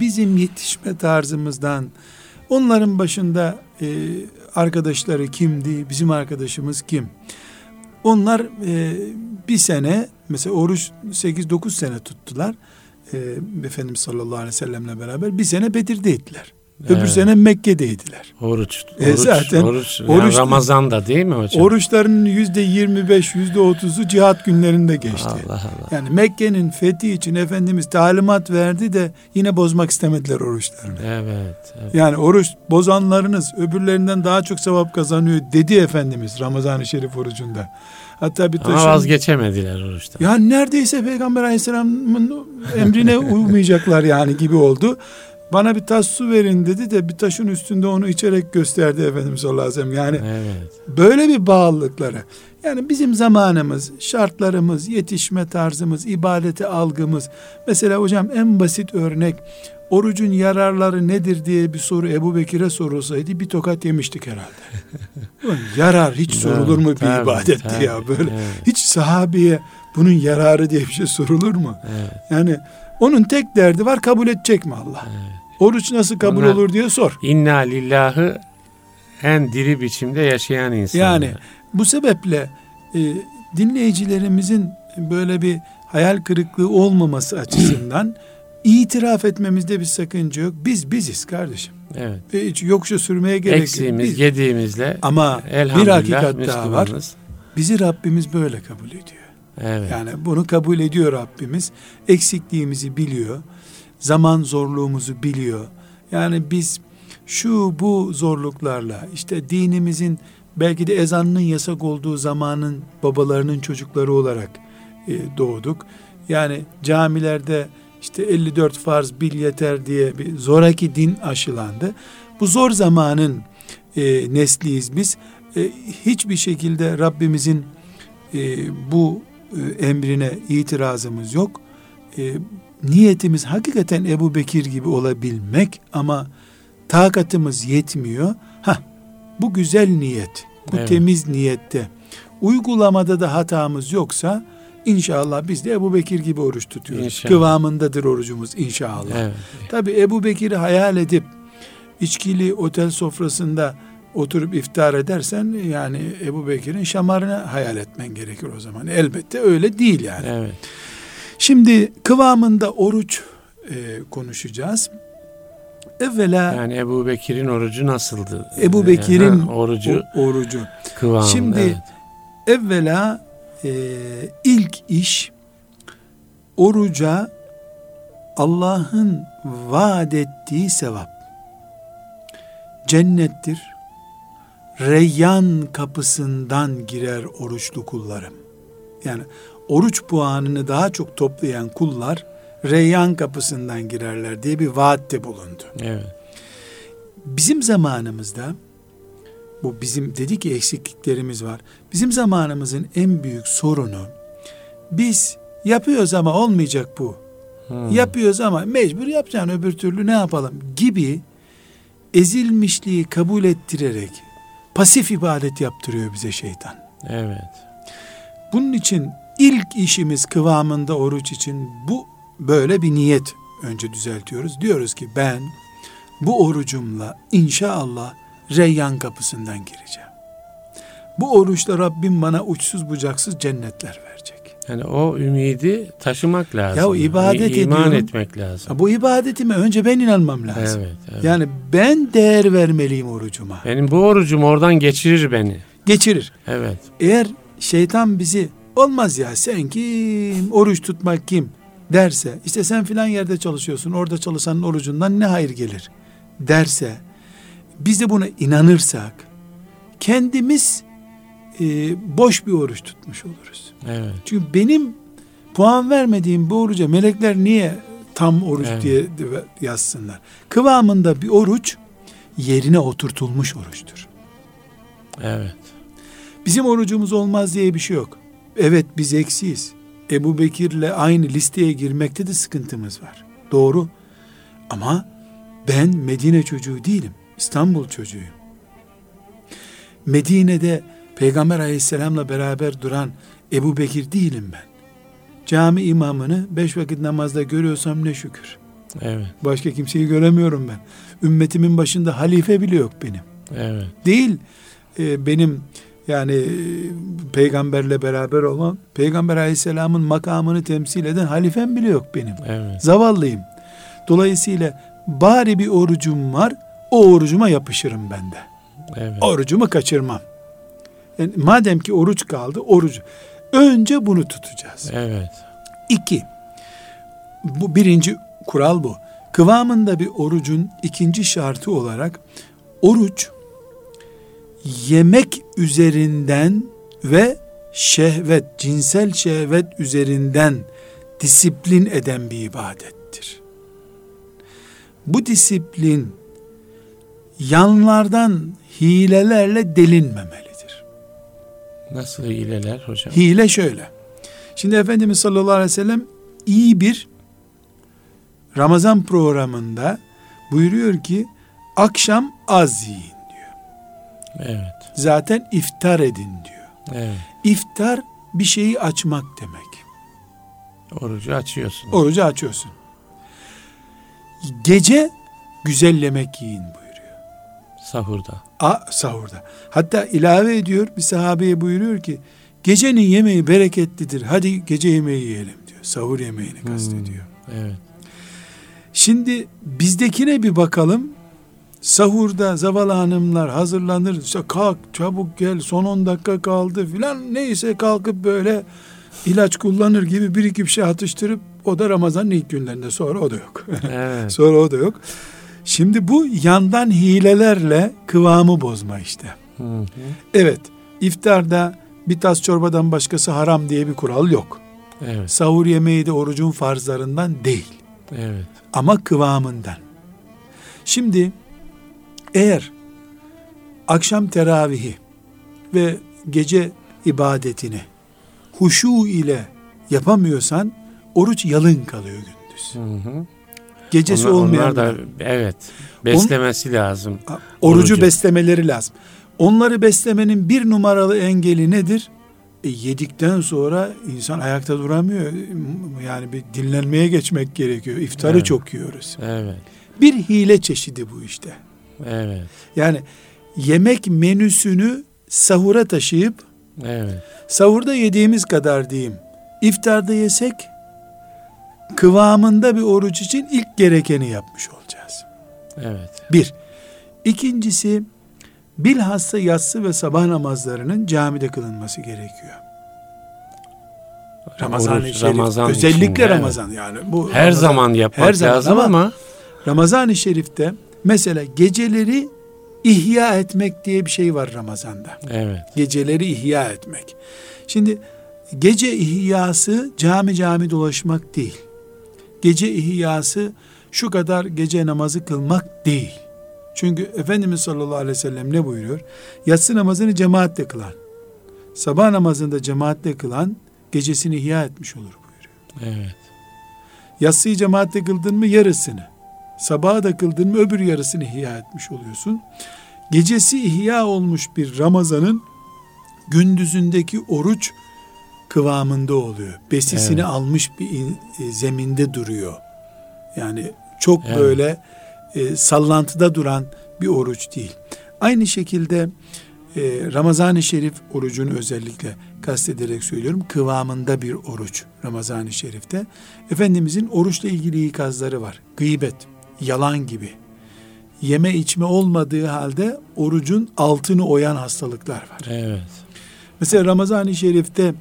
Bizim yetişme tarzımızdan onların başında e, arkadaşları kimdi, bizim arkadaşımız kim? Onlar e, bir sene mesela oruç 8-9 sene tuttular e, Efendimiz sallallahu aleyhi ve sellemle beraber bir sene Bedir'deydiler. Evet. Öbür sene Mekke'deydiler. Oruç, e, oruç, zaten oruç, yani oruç Ramazan'da değil mi hocam? Oruçların yüzde yirmi beş, yüzde otuzu cihat günlerinde geçti. Allah Allah. Yani Mekke'nin fethi için Efendimiz talimat verdi de yine bozmak istemediler oruçlarını. Evet, evet. Yani oruç bozanlarınız öbürlerinden daha çok sevap kazanıyor dedi Efendimiz Ramazan-ı Şerif orucunda. Hatta bir taşın, Ama vazgeçemediler oruçtan. Yani neredeyse Peygamber Aleyhisselam'ın emrine uymayacaklar yani gibi oldu. Bana bir tas su verin dedi de bir taşın üstünde onu içerek gösterdi Efendimiz sallallahu aleyhi ve sellem. Yani evet. böyle bir bağlılıkları. Yani bizim zamanımız, şartlarımız, yetişme tarzımız, ibadete algımız. Mesela hocam en basit örnek orucun yararları nedir diye bir soru Ebu Bekir'e sorulsaydı bir tokat yemiştik herhalde. Yarar hiç sorulur mu bir tabii, ya böyle. Evet. Hiç sahabeye bunun yararı diye bir şey sorulur mu? Evet. Yani onun tek derdi var kabul edecek mi Allah? Evet. Oruç nasıl kabul Onlar, olur diye sor. İnna lillahı en diri biçimde yaşayan insan. Yani bu sebeple e, dinleyicilerimizin böyle bir hayal kırıklığı olmaması açısından itiraf etmemizde bir sakınca yok. Biz biziz kardeşim. Evet. Ve hiç yokuşa sürmeye gerek Eksiğimiz, yok. yediğimizle ama bir hakikat daha var. Bizi Rabbimiz böyle kabul ediyor. Evet. Yani bunu kabul ediyor Rabbimiz. Eksikliğimizi biliyor. Zaman zorluğumuzu biliyor. Yani biz şu bu zorluklarla işte dinimizin belki de ezanının yasak olduğu zamanın babalarının çocukları olarak e, doğduk. Yani camilerde işte 54 farz bil yeter diye bir zoraki din aşılandı. Bu zor zamanın e, nesliyiz biz. E, hiçbir şekilde Rabbimizin e, bu e, emrine itirazımız yok. E, niyetimiz hakikaten Ebu Bekir gibi olabilmek ama takatımız yetmiyor. Ha, bu güzel niyet, bu evet. temiz niyette uygulamada da hatamız yoksa İnşallah biz de Ebu Bekir gibi oruç tutuyoruz. İnşallah. Kıvamındadır orucumuz inşallah. Evet. Tabi Ebu Bekir'i hayal edip içkili otel sofrasında oturup iftar edersen yani Ebu Bekir'in şamarını hayal etmen gerekir o zaman. Elbette öyle değil yani. Evet. Şimdi kıvamında oruç e, konuşacağız. Evvela yani Ebu Bekir'in orucu nasıldı? Ebu Bekir'in yani, orucu orucu. Kıvamında. Şimdi evet. evvela e, ilk iş oruca Allah'ın vaat ettiği sevap cennettir. Reyyan kapısından girer oruçlu kullarım. Yani oruç puanını daha çok toplayan kullar Reyyan kapısından girerler diye bir vaatte bulundu. Evet. Bizim zamanımızda bu bizim dedi ki eksikliklerimiz var. Bizim zamanımızın en büyük sorunu biz yapıyoruz ama olmayacak bu. Hmm. Yapıyoruz ama mecbur yapacaksın öbür türlü ne yapalım gibi ezilmişliği kabul ettirerek pasif ibadet yaptırıyor bize şeytan. Evet. Bunun için ilk işimiz kıvamında oruç için bu böyle bir niyet önce düzeltiyoruz. Diyoruz ki ben bu orucumla inşallah Reyyan kapısından gireceğim. Bu oruçla Rabbim bana uçsuz bucaksız cennetler verecek. Yani o ümidi taşımak lazım. Ya ibadet İman ediyorum. etmek lazım. Bu ibadetime önce ben inanmam lazım. Evet, evet. Yani ben değer vermeliyim orucuma. Benim bu orucum oradan geçirir beni. Geçirir. Evet. Eğer şeytan bizi olmaz ya sen kim, oruç tutmak kim derse, işte sen filan yerde çalışıyorsun, orada çalışanın orucundan ne hayır gelir derse, biz de buna inanırsak kendimiz e, boş bir oruç tutmuş oluruz. Evet. Çünkü benim puan vermediğim bu oruca melekler niye tam oruç evet. diye yazsınlar? Kıvamında bir oruç yerine oturtulmuş oruçtur. Evet. Bizim orucumuz olmaz diye bir şey yok. Evet biz eksiyiz. Ebu Bekir'le aynı listeye girmekte de sıkıntımız var. Doğru. Ama ben Medine çocuğu değilim. İstanbul çocuğuyum. Medine'de Peygamber aleyhisselamla beraber duran Ebu Bekir değilim ben. Cami imamını beş vakit namazda görüyorsam ne şükür. Evet. Başka kimseyi göremiyorum ben. Ümmetimin başında halife bile yok benim. Evet. Değil e, benim yani e, peygamberle beraber olan peygamber aleyhisselamın makamını temsil eden halifem bile yok benim. Evet. Zavallıyım. Dolayısıyla bari bir orucum var o orucuma yapışırım ben de. Evet. Orucumu kaçırmam. Yani madem ki oruç kaldı orucu. Önce bunu tutacağız. Evet. İki. Bu birinci kural bu. Kıvamında bir orucun ikinci şartı olarak oruç yemek üzerinden ve şehvet, cinsel şehvet üzerinden disiplin eden bir ibadettir. Bu disiplin yanlardan hilelerle delinmemelidir. Nasıl hileler hocam? Hile şöyle. Şimdi Efendimiz sallallahu aleyhi ve sellem iyi bir Ramazan programında buyuruyor ki akşam az yiyin diyor. Evet. Zaten iftar edin diyor. Evet. İftar bir şeyi açmak demek. Orucu açıyorsun. Orucu açıyorsun. Gece güzel yemek yiyin buyuruyor. Sahurda. A, sahurda. Hatta ilave ediyor bir sahabeye buyuruyor ki gecenin yemeği bereketlidir. Hadi gece yemeği yiyelim diyor. Sahur yemeğini kastediyor. Hmm, evet. Şimdi bizdekine bir bakalım. Sahurda zavallı hanımlar hazırlanır. İşte kalk çabuk gel son 10 dakika kaldı filan. Neyse kalkıp böyle ilaç kullanır gibi bir iki bir şey atıştırıp o da Ramazan'ın ilk günlerinde sonra o da yok. Evet. sonra o da yok. Şimdi bu yandan hilelerle kıvamı bozma işte. Hı hı. Evet iftarda bir tas çorbadan başkası haram diye bir kural yok. Evet. Sahur yemeği de orucun farzlarından değil. Evet. Ama kıvamından. Şimdi eğer akşam teravihi ve gece ibadetini huşu ile yapamıyorsan oruç yalın kalıyor gündüz. Hı hı. Gecesi Onlar, olmayan onlar da evet beslemesi lazım. orucu, Orucu. beslemeleri lazım. Onları beslemenin bir numaralı engeli nedir? E, yedikten sonra insan ayakta duramıyor. Yani bir dinlenmeye geçmek gerekiyor. İftarı Evet. çok yiyoruz. Evet. Bir hile çeşidi bu işte. Evet. Yani yemek menüsünü sahura taşıyıp Evet. sahurda yediğimiz kadar diyeyim. İftarda yesek kıvamında bir oruç için ilk gerekeni yapmış olacağız. Evet. Bir. İkincisi bilhassa yatsı ve sabah namazlarının camide kılınması gerekiyor. Ramazan-ı Oruç, Şerif, Ramazan özellikle evet. Ramazan yani bu Her Ramazan- zaman yapmak her zaman lazım ama- ama, Ramazan-ı Şerif'te mesela geceleri ihya etmek diye bir şey var Ramazan'da. evet. Geceleri ihya etmek. Şimdi gece ihyası cami cami dolaşmak değil. Gece ihyası şu kadar gece namazı kılmak değil. Çünkü Efendimiz sallallahu aleyhi ve sellem ne buyuruyor? Yatsı namazını cemaatle kılan, sabah namazında cemaatle kılan gecesini ihya etmiş olur buyuruyor. Evet. Yatsıyı cemaatle kıldın mı yarısını, sabaha da kıldın mı öbür yarısını ihya etmiş oluyorsun. Gecesi ihya olmuş bir Ramazan'ın gündüzündeki oruç kıvamında oluyor. Besisini Evet. almış bir in- e, zeminde duruyor. Yani çok Evet. böyle e, sallantıda duran bir oruç değil. Aynı şekilde e, Ramazan-ı Şerif orucunu özellikle kastederek söylüyorum. Kıvamında bir oruç Ramazan-ı Şerif'te. Efendimizin oruçla ilgili ikazları var. Gıybet, yalan gibi. Yeme içme olmadığı halde orucun altını oyan hastalıklar var. Evet. Mesela Ramazan-ı Şerif'te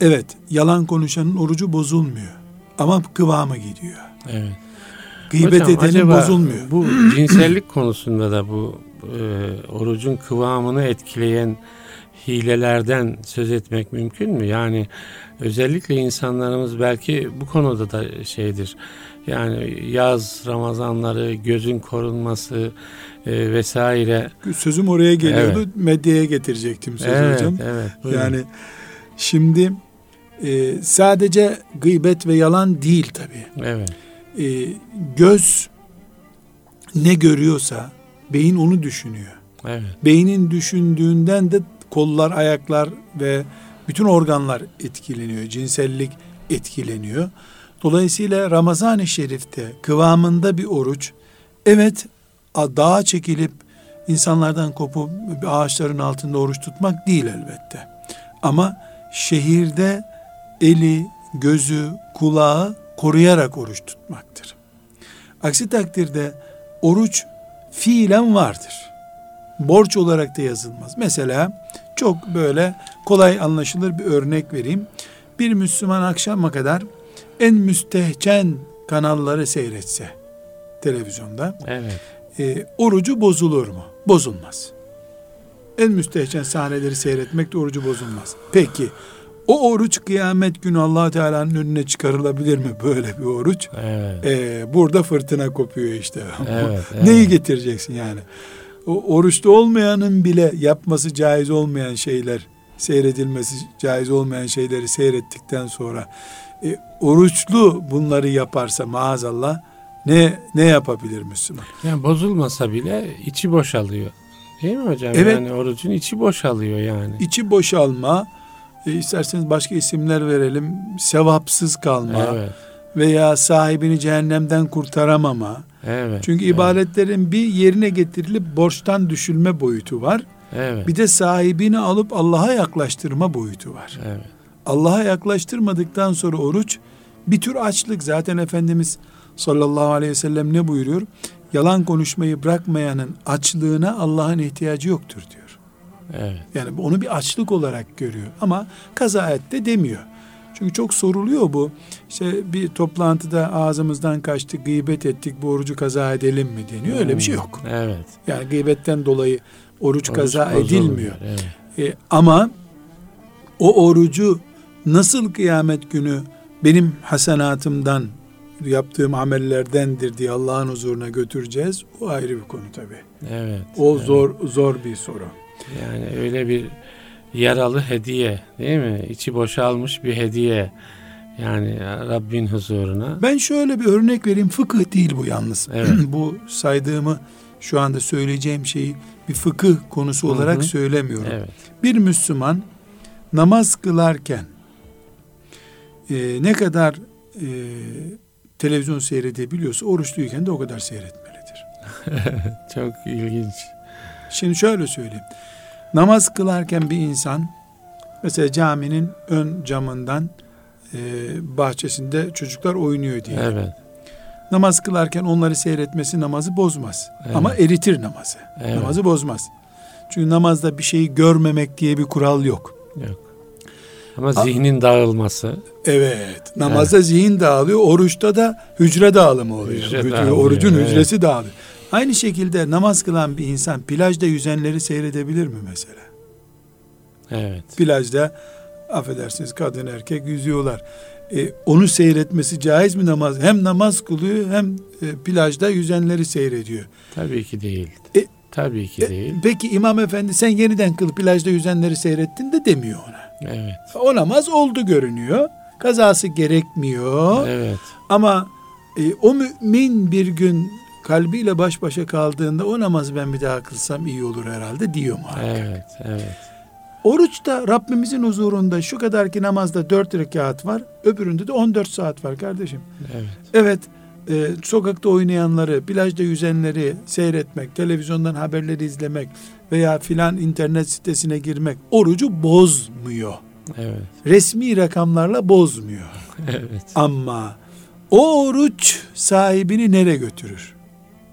evet yalan konuşanın orucu bozulmuyor. Ama kıvamı gidiyor. Evet. Gıybet Hocam, edenin bozulmuyor. Bu cinsellik konusunda da bu e, orucun kıvamını etkileyen hilelerden söz etmek mümkün mü? Yani özellikle insanlarımız belki bu konuda da şeydir. Yani yaz Ramazanları, gözün korunması e, vesaire. Sözüm oraya geliyordu. Evet. Medyaya getirecektim sözü evet, hocam. Evet, buyurun. yani şimdi e, sadece gıybet ve yalan değil tabii. Evet. E, göz ne görüyorsa beyin onu düşünüyor. Evet. Beynin düşündüğünden de kollar, ayaklar ve bütün organlar etkileniyor. Cinsellik etkileniyor. Dolayısıyla Ramazan-ı Şerif'te kıvamında bir oruç evet dağa çekilip insanlardan kopup ağaçların altında oruç tutmak değil elbette. Ama şehirde eli, gözü, kulağı koruyarak oruç tutmaktır. Aksi takdirde oruç fiilen vardır. Borç olarak da yazılmaz. Mesela çok böyle kolay anlaşılır bir örnek vereyim. Bir Müslüman akşama kadar en müstehcen kanalları seyretse televizyonda. Evet. E, orucu bozulur mu? Bozulmaz. En müstehcen sahneleri seyretmek de orucu bozulmaz. Peki o oruç kıyamet günü allah Teala'nın önüne çıkarılabilir mi böyle bir oruç? Evet. Ee, burada fırtına kopuyor işte. Evet, evet. Neyi getireceksin yani? O oruçta olmayanın bile yapması caiz olmayan şeyler, seyredilmesi caiz olmayan şeyleri seyrettikten sonra e, oruçlu bunları yaparsa maazallah ne ne yapabilir Müslüman? Yani bozulmasa bile içi boşalıyor. Değil mi hocam? Evet. Yani orucun içi boşalıyor yani. İçi boşalma, e, isterseniz başka isimler verelim. Sevapsız kalma evet. veya sahibini cehennemden kurtaramama. Evet. Çünkü evet. ibadetlerin bir yerine getirilip borçtan düşülme boyutu var. Evet. Bir de sahibini alıp Allah'a yaklaştırma boyutu var. Evet. Allah'a yaklaştırmadıktan sonra oruç bir tür açlık. Zaten Efendimiz sallallahu aleyhi ve sellem ne buyuruyor? Yalan konuşmayı bırakmayanın açlığına Allah'ın ihtiyacı yoktur diyor. Evet. Yani onu bir açlık olarak görüyor. Ama kaza et de demiyor. Çünkü çok soruluyor bu. İşte bir toplantıda ağzımızdan kaçtı, gıybet ettik, bu orucu kaza edelim mi deniyor. Öyle bir şey yok. Evet. Yani gıybetten dolayı oruç, oruç kaza edilmiyor. Evet. E, ama o orucu nasıl kıyamet günü benim hasenatımdan yaptığım amellerdendir diye Allah'ın huzuruna götüreceğiz. O ayrı bir konu tabii. Evet. O evet. zor zor bir soru. Yani öyle bir yaralı hediye değil mi? İçi boşalmış bir hediye. Yani Rabbin huzuruna. Ben şöyle bir örnek vereyim. Fıkıh değil bu yalnız. Evet. bu saydığımı şu anda söyleyeceğim şeyi bir fıkıh konusu Hı-hı. olarak söylemiyorum. Evet. Bir Müslüman namaz kılarken e, ne kadar e, televizyon seyredebiliyorsa oruçluyken de o kadar seyretmelidir. Çok ilginç. Şimdi şöyle söyleyeyim. Namaz kılarken bir insan mesela caminin ön camından e, bahçesinde çocuklar oynuyor diye. Evet. Namaz kılarken onları seyretmesi namazı bozmaz. Evet. Ama eritir namazı. Evet. Namazı bozmaz. Çünkü namazda bir şeyi görmemek diye bir kural yok. Yok. Ama zihnin A- dağılması. Evet. Namazda evet. zihin dağılıyor. Oruçta da hücre dağılımı oluyor. Hücre dağılıyor, Orucun evet. hücresi dağılıyor. Aynı şekilde namaz kılan bir insan plajda yüzenleri seyredebilir mi mesela? Evet. Plajda affedersiniz kadın erkek yüzüyorlar. E, onu seyretmesi caiz mi namaz? Hem namaz kılıyor hem e, plajda yüzenleri seyrediyor. Tabii ki değil. E, Tabii ki e, değil. Peki İmam Efendi sen yeniden kıl plajda yüzenleri seyrettin de demiyor ona. Evet. O namaz oldu görünüyor. Kazası gerekmiyor. Evet. Ama e, o mümin bir gün kalbiyle baş başa kaldığında o namazı ben bir daha kılsam iyi olur herhalde diyor muhakkak. Evet, evet. Oruçta Rabbimizin huzurunda şu kadar ki namazda dört rekat var, öbüründe de on dört saat var kardeşim. Evet. Evet, e, sokakta oynayanları, plajda yüzenleri seyretmek, televizyondan haberleri izlemek veya filan internet sitesine girmek orucu bozmuyor. Evet. Resmi rakamlarla bozmuyor. evet. Ama o oruç sahibini nereye götürür?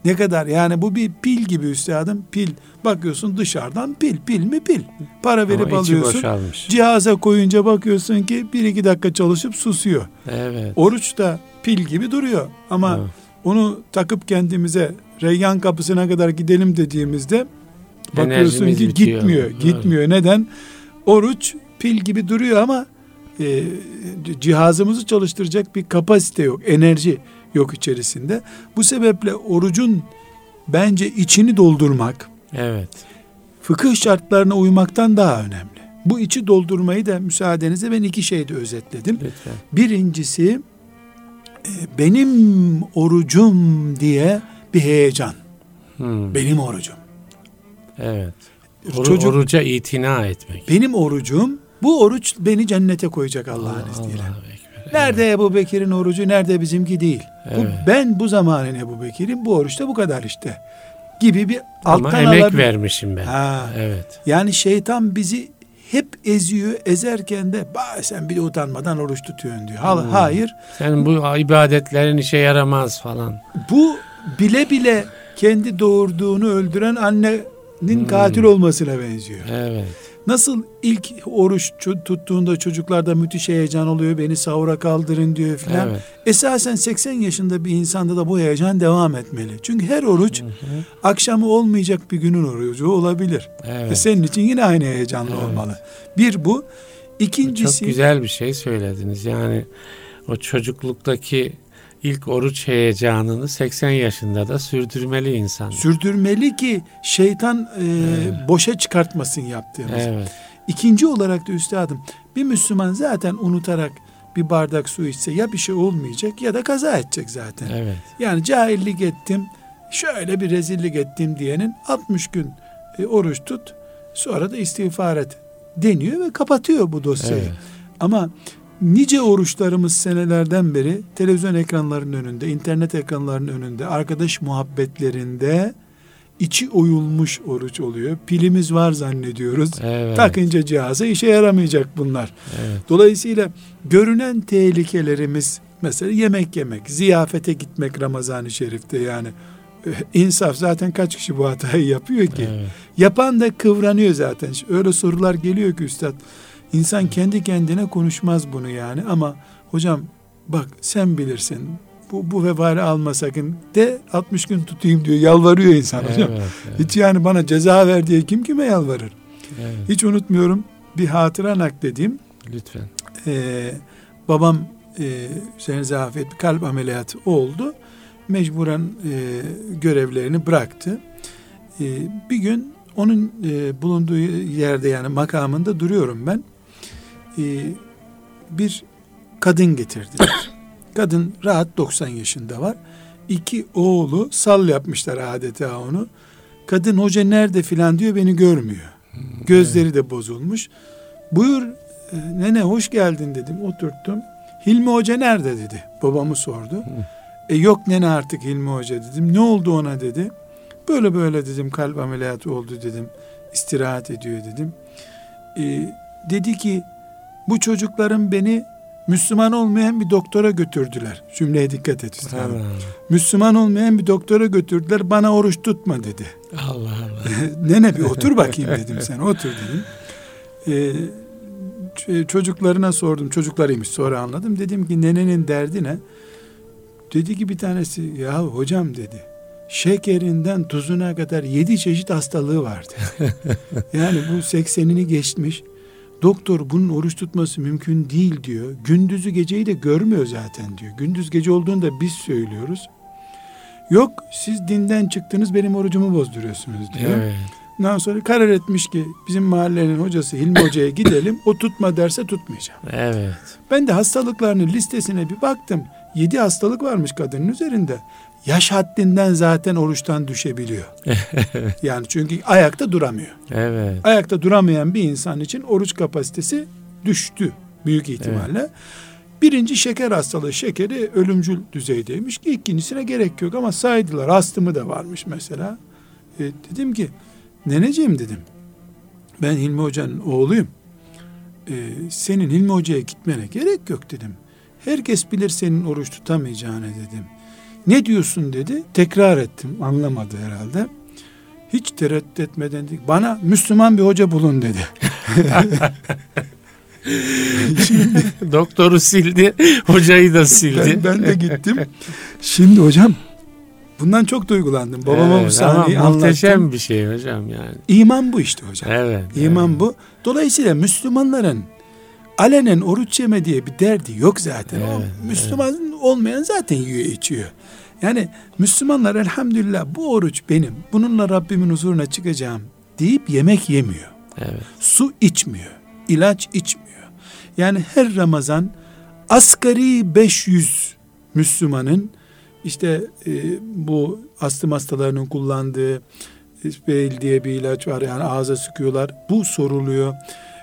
Ne kadar yani bu bir pil gibi üstadım pil. Bakıyorsun dışarıdan pil pil mi pil. Para verip Ama alıyorsun. Cihaza koyunca bakıyorsun ki bir iki dakika çalışıp susuyor. Evet. Oruç da pil gibi duruyor. Ama evet. onu takıp kendimize Reyyan kapısına kadar gidelim dediğimizde bakıyorsun Enerjimiz ki bitiyor. gitmiyor. Gitmiyor. Neden? Oruç pil gibi duruyor ama e, cihazımızı çalıştıracak bir kapasite yok. Enerji yok içerisinde. Bu sebeple orucun bence içini doldurmak. Evet. Fıkıh şartlarına uymaktan daha önemli. Bu içi doldurmayı da müsaadenizle ben iki şeyde özetledim. Lütfen. Birincisi e, benim orucum diye bir heyecan. Hmm. Benim orucum. Evet. Or- Çocuk, oruca itina etmek. Benim orucum, bu oruç beni cennete koyacak Allah'ın Allah, izniyle. Allah nerede. Ebu Bekir'in orucu, nerede bizimki değil. Evet. Bu, ben bu zamanın Ebu Bekir'in bu oruçta bu kadar işte. Gibi bir alttan Ama emek alabilir. vermişim ben. Ha. Evet. Yani şeytan bizi hep eziyor. Ezerken de sen bir de utanmadan oruç tutuyorsun diyor. Hmm. Hayır. Sen bu ibadetlerin işe yaramaz falan. Bu bile bile kendi doğurduğunu öldüren annenin hmm. katil olmasına benziyor. Evet. Nasıl ilk oruç tuttuğunda çocuklarda müthiş heyecan oluyor. Beni sahura kaldırın diyor filan. Evet. Esasen 80 yaşında bir insanda da bu heyecan devam etmeli. Çünkü her oruç hı hı. akşamı olmayacak bir günün orucu olabilir. Evet. Ve senin için yine aynı heyecanlı evet. olmalı. Bir bu. İkincisi... Çok güzel bir şey söylediniz. Yani o çocukluktaki ilk oruç heyecanını 80 yaşında da sürdürmeli insan. Sürdürmeli ki şeytan e, evet. boşa çıkartmasın yaptığımız. Evet. İkinci olarak da üstadım bir Müslüman zaten unutarak bir bardak su içse ya bir şey olmayacak ya da kaza edecek zaten. Evet. Yani cahillik ettim, şöyle bir rezillik ettim diyenin 60 gün e, oruç tut, sonra da istiğfar et deniyor ve kapatıyor bu dosyayı. Evet. Ama nice oruçlarımız senelerden beri televizyon ekranlarının önünde, internet ekranlarının önünde, arkadaş muhabbetlerinde içi oyulmuş oruç oluyor. Pilimiz var zannediyoruz. Evet. Takınca cihaza işe yaramayacak bunlar. Evet. Dolayısıyla görünen tehlikelerimiz mesela yemek yemek, ziyafete gitmek Ramazan-ı Şerif'te yani eh, insaf zaten kaç kişi bu hatayı yapıyor ki? Evet. Yapan da kıvranıyor zaten. Öyle sorular geliyor ki üstad İnsan kendi kendine konuşmaz bunu yani ama hocam bak sen bilirsin bu, bu vebali alma sakın de 60 gün tutayım diyor yalvarıyor insan hocam. Evet, evet. Hiç yani bana ceza ver diye kim kime yalvarır? Evet. Hiç unutmuyorum bir hatıra nakledeyim. Lütfen. Ee, babam e, Hüseyin Zafiyet bir kalp ameliyatı oldu. Mecburen e, görevlerini bıraktı. E, bir gün onun e, bulunduğu yerde yani makamında duruyorum ben e, bir kadın getirdiler. kadın rahat 90 yaşında var. İki oğlu sal yapmışlar adeta onu. Kadın hoca nerede filan diyor beni görmüyor. Gözleri de bozulmuş. Buyur e, nene hoş geldin dedim oturttum. Hilmi Hoca nerede dedi. Babamı sordu. E yok nene artık Hilmi Hoca dedim. Ne oldu ona dedi. Böyle böyle dedim kalp ameliyatı oldu dedim. İstirahat ediyor dedim. E, dedi ki bu çocukların beni Müslüman olmayan bir doktora götürdüler. Cümleye dikkat et üstadım. Müslüman olmayan bir doktora götürdüler. Bana oruç tutma dedi. Allah Allah. Nene bir otur bakayım dedim sen. Otur dedim. Ee, çocuklarına sordum. Çocuklarıymış sonra anladım. Dedim ki nenenin derdi ne? Dedi ki bir tanesi ya hocam dedi. Şekerinden tuzuna kadar yedi çeşit hastalığı vardı. yani bu seksenini geçmiş. Doktor bunun oruç tutması mümkün değil diyor. Gündüzü geceyi de görmüyor zaten diyor. Gündüz gece olduğunu da biz söylüyoruz. Yok siz dinden çıktınız benim orucumu bozduruyorsunuz diyor. Evet. Ondan sonra karar etmiş ki bizim mahallenin hocası Hilmi Hoca'ya gidelim. O tutma derse tutmayacağım. Evet. Ben de hastalıklarının listesine bir baktım. Yedi hastalık varmış kadının üzerinde yaş haddinden zaten oruçtan düşebiliyor. yani çünkü ayakta duramıyor. Evet. Ayakta duramayan bir insan için oruç kapasitesi düştü büyük ihtimalle. Evet. Birinci şeker hastalığı şekeri ölümcül düzeydeymiş ki ikincisine gerek yok ama saydılar astımı da varmış mesela. E, dedim ki neneciğim dedim ben Hilmi Hoca'nın oğluyum. E, senin Hilmi Hoca'ya gitmene gerek yok dedim. Herkes bilir senin oruç tutamayacağını dedim. Ne diyorsun dedi. Tekrar ettim. Anlamadı herhalde. Hiç tereddüt etmeden dedi. Bana Müslüman bir hoca bulun dedi. Şimdi, Doktoru sildi, hocayı da sildi. Ben, ben de gittim. Şimdi hocam Bundan çok duygulandım. Babama evet, bu sahneyi anlattım. Muhteşem bir şey hocam yani. İman bu işte hocam. Evet. İman evet. bu. Dolayısıyla Müslümanların alenen oruç yeme diye bir derdi yok zaten. Evet, o Müslüman evet. olmayan zaten yiyor içiyor. Yani Müslümanlar elhamdülillah bu oruç benim. Bununla Rabbimin huzuruna çıkacağım deyip yemek yemiyor. Evet. Su içmiyor. ilaç içmiyor. Yani her Ramazan asgari 500 Müslümanın işte e, bu astım hastalarının kullandığı İspeil diye bir ilaç var yani ağza sıkıyorlar. Bu soruluyor.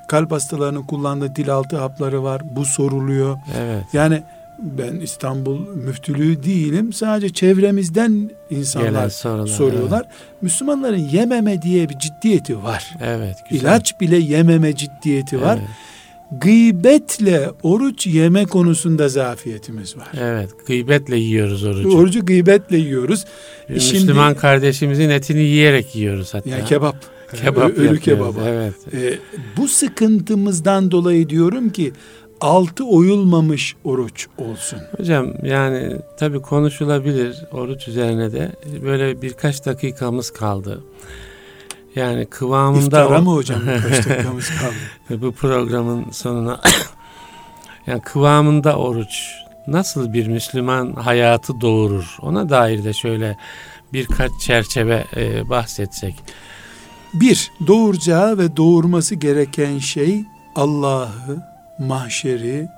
Kalp hastalarının kullandığı dil altı hapları var. Bu soruluyor. Evet. Yani ben İstanbul müftülüğü değilim. Sadece çevremizden insanlar soruyorlar. Evet. Müslümanların yememe diye bir ciddiyeti var. Evet. Güzel. İlaç bile yememe ciddiyeti var. Evet gıybetle oruç yeme konusunda zafiyetimiz var. Evet, gıybetle yiyoruz orucu. Orucu gıybetle yiyoruz. Şimdi, Müslüman kardeşimizin etini yiyerek yiyoruz hatta. Yani kebap. Kebap ölü kebabı. Evet. Ee, bu sıkıntımızdan dolayı diyorum ki altı oyulmamış oruç olsun. Hocam yani tabii konuşulabilir oruç üzerine de böyle birkaç dakikamız kaldı. Yani kıvamında... İftara mı hocam kaç dakikamız kaldı? bu programın sonuna... yani kıvamında oruç nasıl bir Müslüman hayatı doğurur? Ona dair de şöyle birkaç çerçeve e, bahsetsek. Bir, doğuracağı ve doğurması gereken şey Allah'ı, mahşeri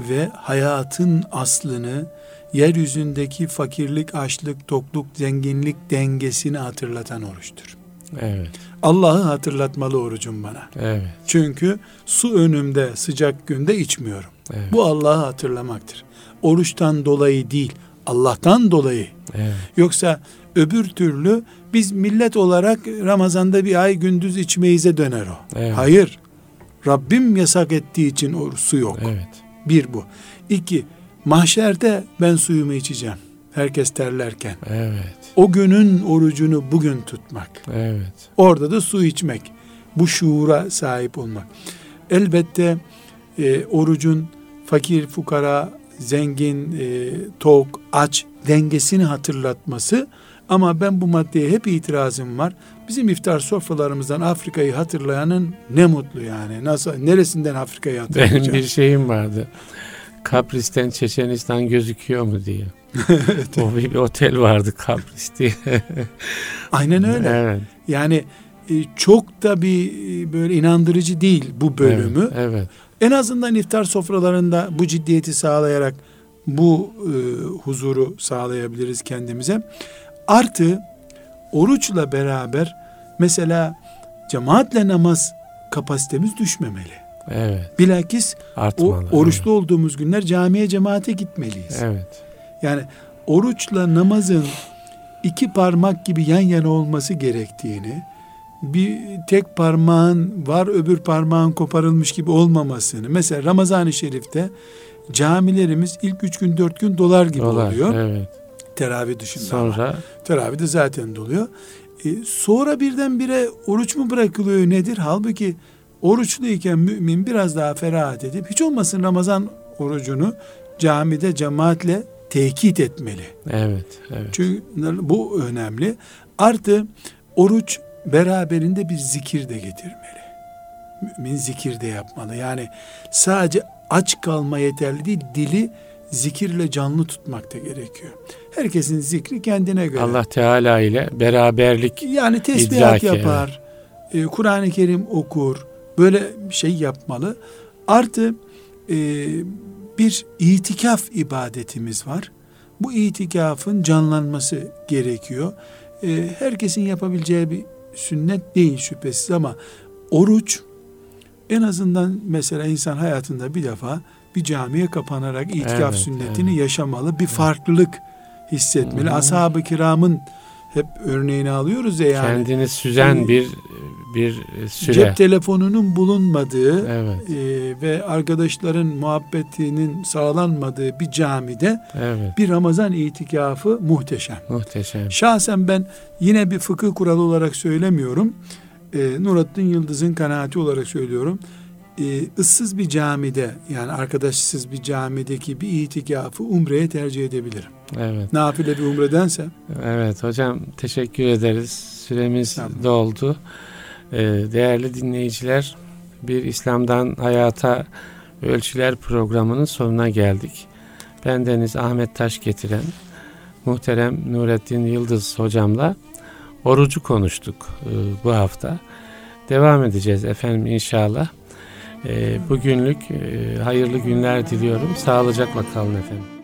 ve hayatın aslını, yeryüzündeki fakirlik, açlık, tokluk, zenginlik dengesini hatırlatan oruçtur. Evet. Allah'ı hatırlatmalı orucum bana. Evet. Çünkü su önümde sıcak günde içmiyorum. Evet. Bu Allah'ı hatırlamaktır. Oruçtan dolayı değil, Allah'tan dolayı. Evet. Yoksa öbür türlü biz millet olarak Ramazan'da bir ay gündüz içmeyize döner o. Evet. Hayır. Rabbim yasak ettiği için o su yok. Evet. Bir bu. İki, mahşerde ben suyumu içeceğim. Herkes terlerken. Evet. O günün orucunu bugün tutmak. Evet. Orada da su içmek. Bu şuura sahip olmak. Elbette e, orucun fakir, fukara, zengin, e, tok, aç dengesini hatırlatması ama ben bu maddeye hep itirazım var. Bizim iftar sofralarımızdan Afrika'yı hatırlayanın ne mutlu yani. Nasıl neresinden Afrika'yı hatırlayacak? Benim bir şeyim vardı. Kapris'ten Çeçenistan gözüküyor mu diye. evet. O bir, bir otel vardı Kapris diye. Aynen öyle. Evet. Yani e, çok da bir e, böyle inandırıcı değil bu bölümü. Evet, evet. En azından iftar sofralarında bu ciddiyeti sağlayarak bu e, huzuru sağlayabiliriz kendimize. Artı oruçla beraber mesela cemaatle namaz kapasitemiz düşmemeli. Evet. Bilakis Artmalı, o oruçlu evet. olduğumuz günler camiye cemaate gitmeliyiz. Evet. Yani oruçla namazın iki parmak gibi yan yana olması gerektiğini, bir tek parmağın var öbür parmağın koparılmış gibi olmamasını. Mesela Ramazan-ı Şerif'te camilerimiz ilk üç gün dört gün dolar gibi dolar, oluyor. Evet. Teravih dışında. Sonra? Teravih de zaten doluyor. Ee, sonra birdenbire oruç mu bırakılıyor nedir? Halbuki oruçluyken mümin biraz daha ferahat edip hiç olmasın Ramazan orucunu camide cemaatle tekit etmeli. Evet, evet. Çünkü bu önemli. Artı oruç beraberinde bir zikir de getirmeli. Mümin zikir de yapmalı. Yani sadece aç kalma yeterli değil, dili zikirle canlı tutmak da gerekiyor. Herkesin zikri kendine göre. Allah Teala ile beraberlik yani tesbihat yapar. E, Kur'an-ı Kerim okur. Böyle bir şey yapmalı. Artı e, bir itikaf ibadetimiz var. Bu itikafın canlanması gerekiyor. E, herkesin yapabileceği bir sünnet değil şüphesiz ama oruç en azından mesela insan hayatında bir defa bir camiye kapanarak itikaf evet, sünnetini evet. yaşamalı. Bir farklılık hissetmeli. hı Ashab-ı kiramın hep örneğini alıyoruz ya yani. Kendini süzen yani, bir bir süre. Cep telefonunun bulunmadığı evet. e, ve arkadaşların muhabbetinin sağlanmadığı bir camide evet. bir Ramazan itikafı muhteşem. Muhteşem. Şahsen ben yine bir fıkıh kuralı olarak söylemiyorum. E, Nurattin Yıldız'ın kanaati olarak söylüyorum. E, ıssız bir camide yani arkadaşsız bir camideki bir itikafı umreye tercih edebilirim. Evet. Nafile bir umredense. Evet hocam teşekkür ederiz. Süremiz tamam. doldu. Ee, değerli dinleyiciler bir İslam'dan Hayata Ölçüler programının sonuna geldik. Ben Deniz Ahmet Taş getiren muhterem Nurettin Yıldız hocamla orucu konuştuk e, bu hafta. Devam edeceğiz efendim inşallah. E, bugünlük e, hayırlı günler diliyorum. Sağlıcakla kalın efendim.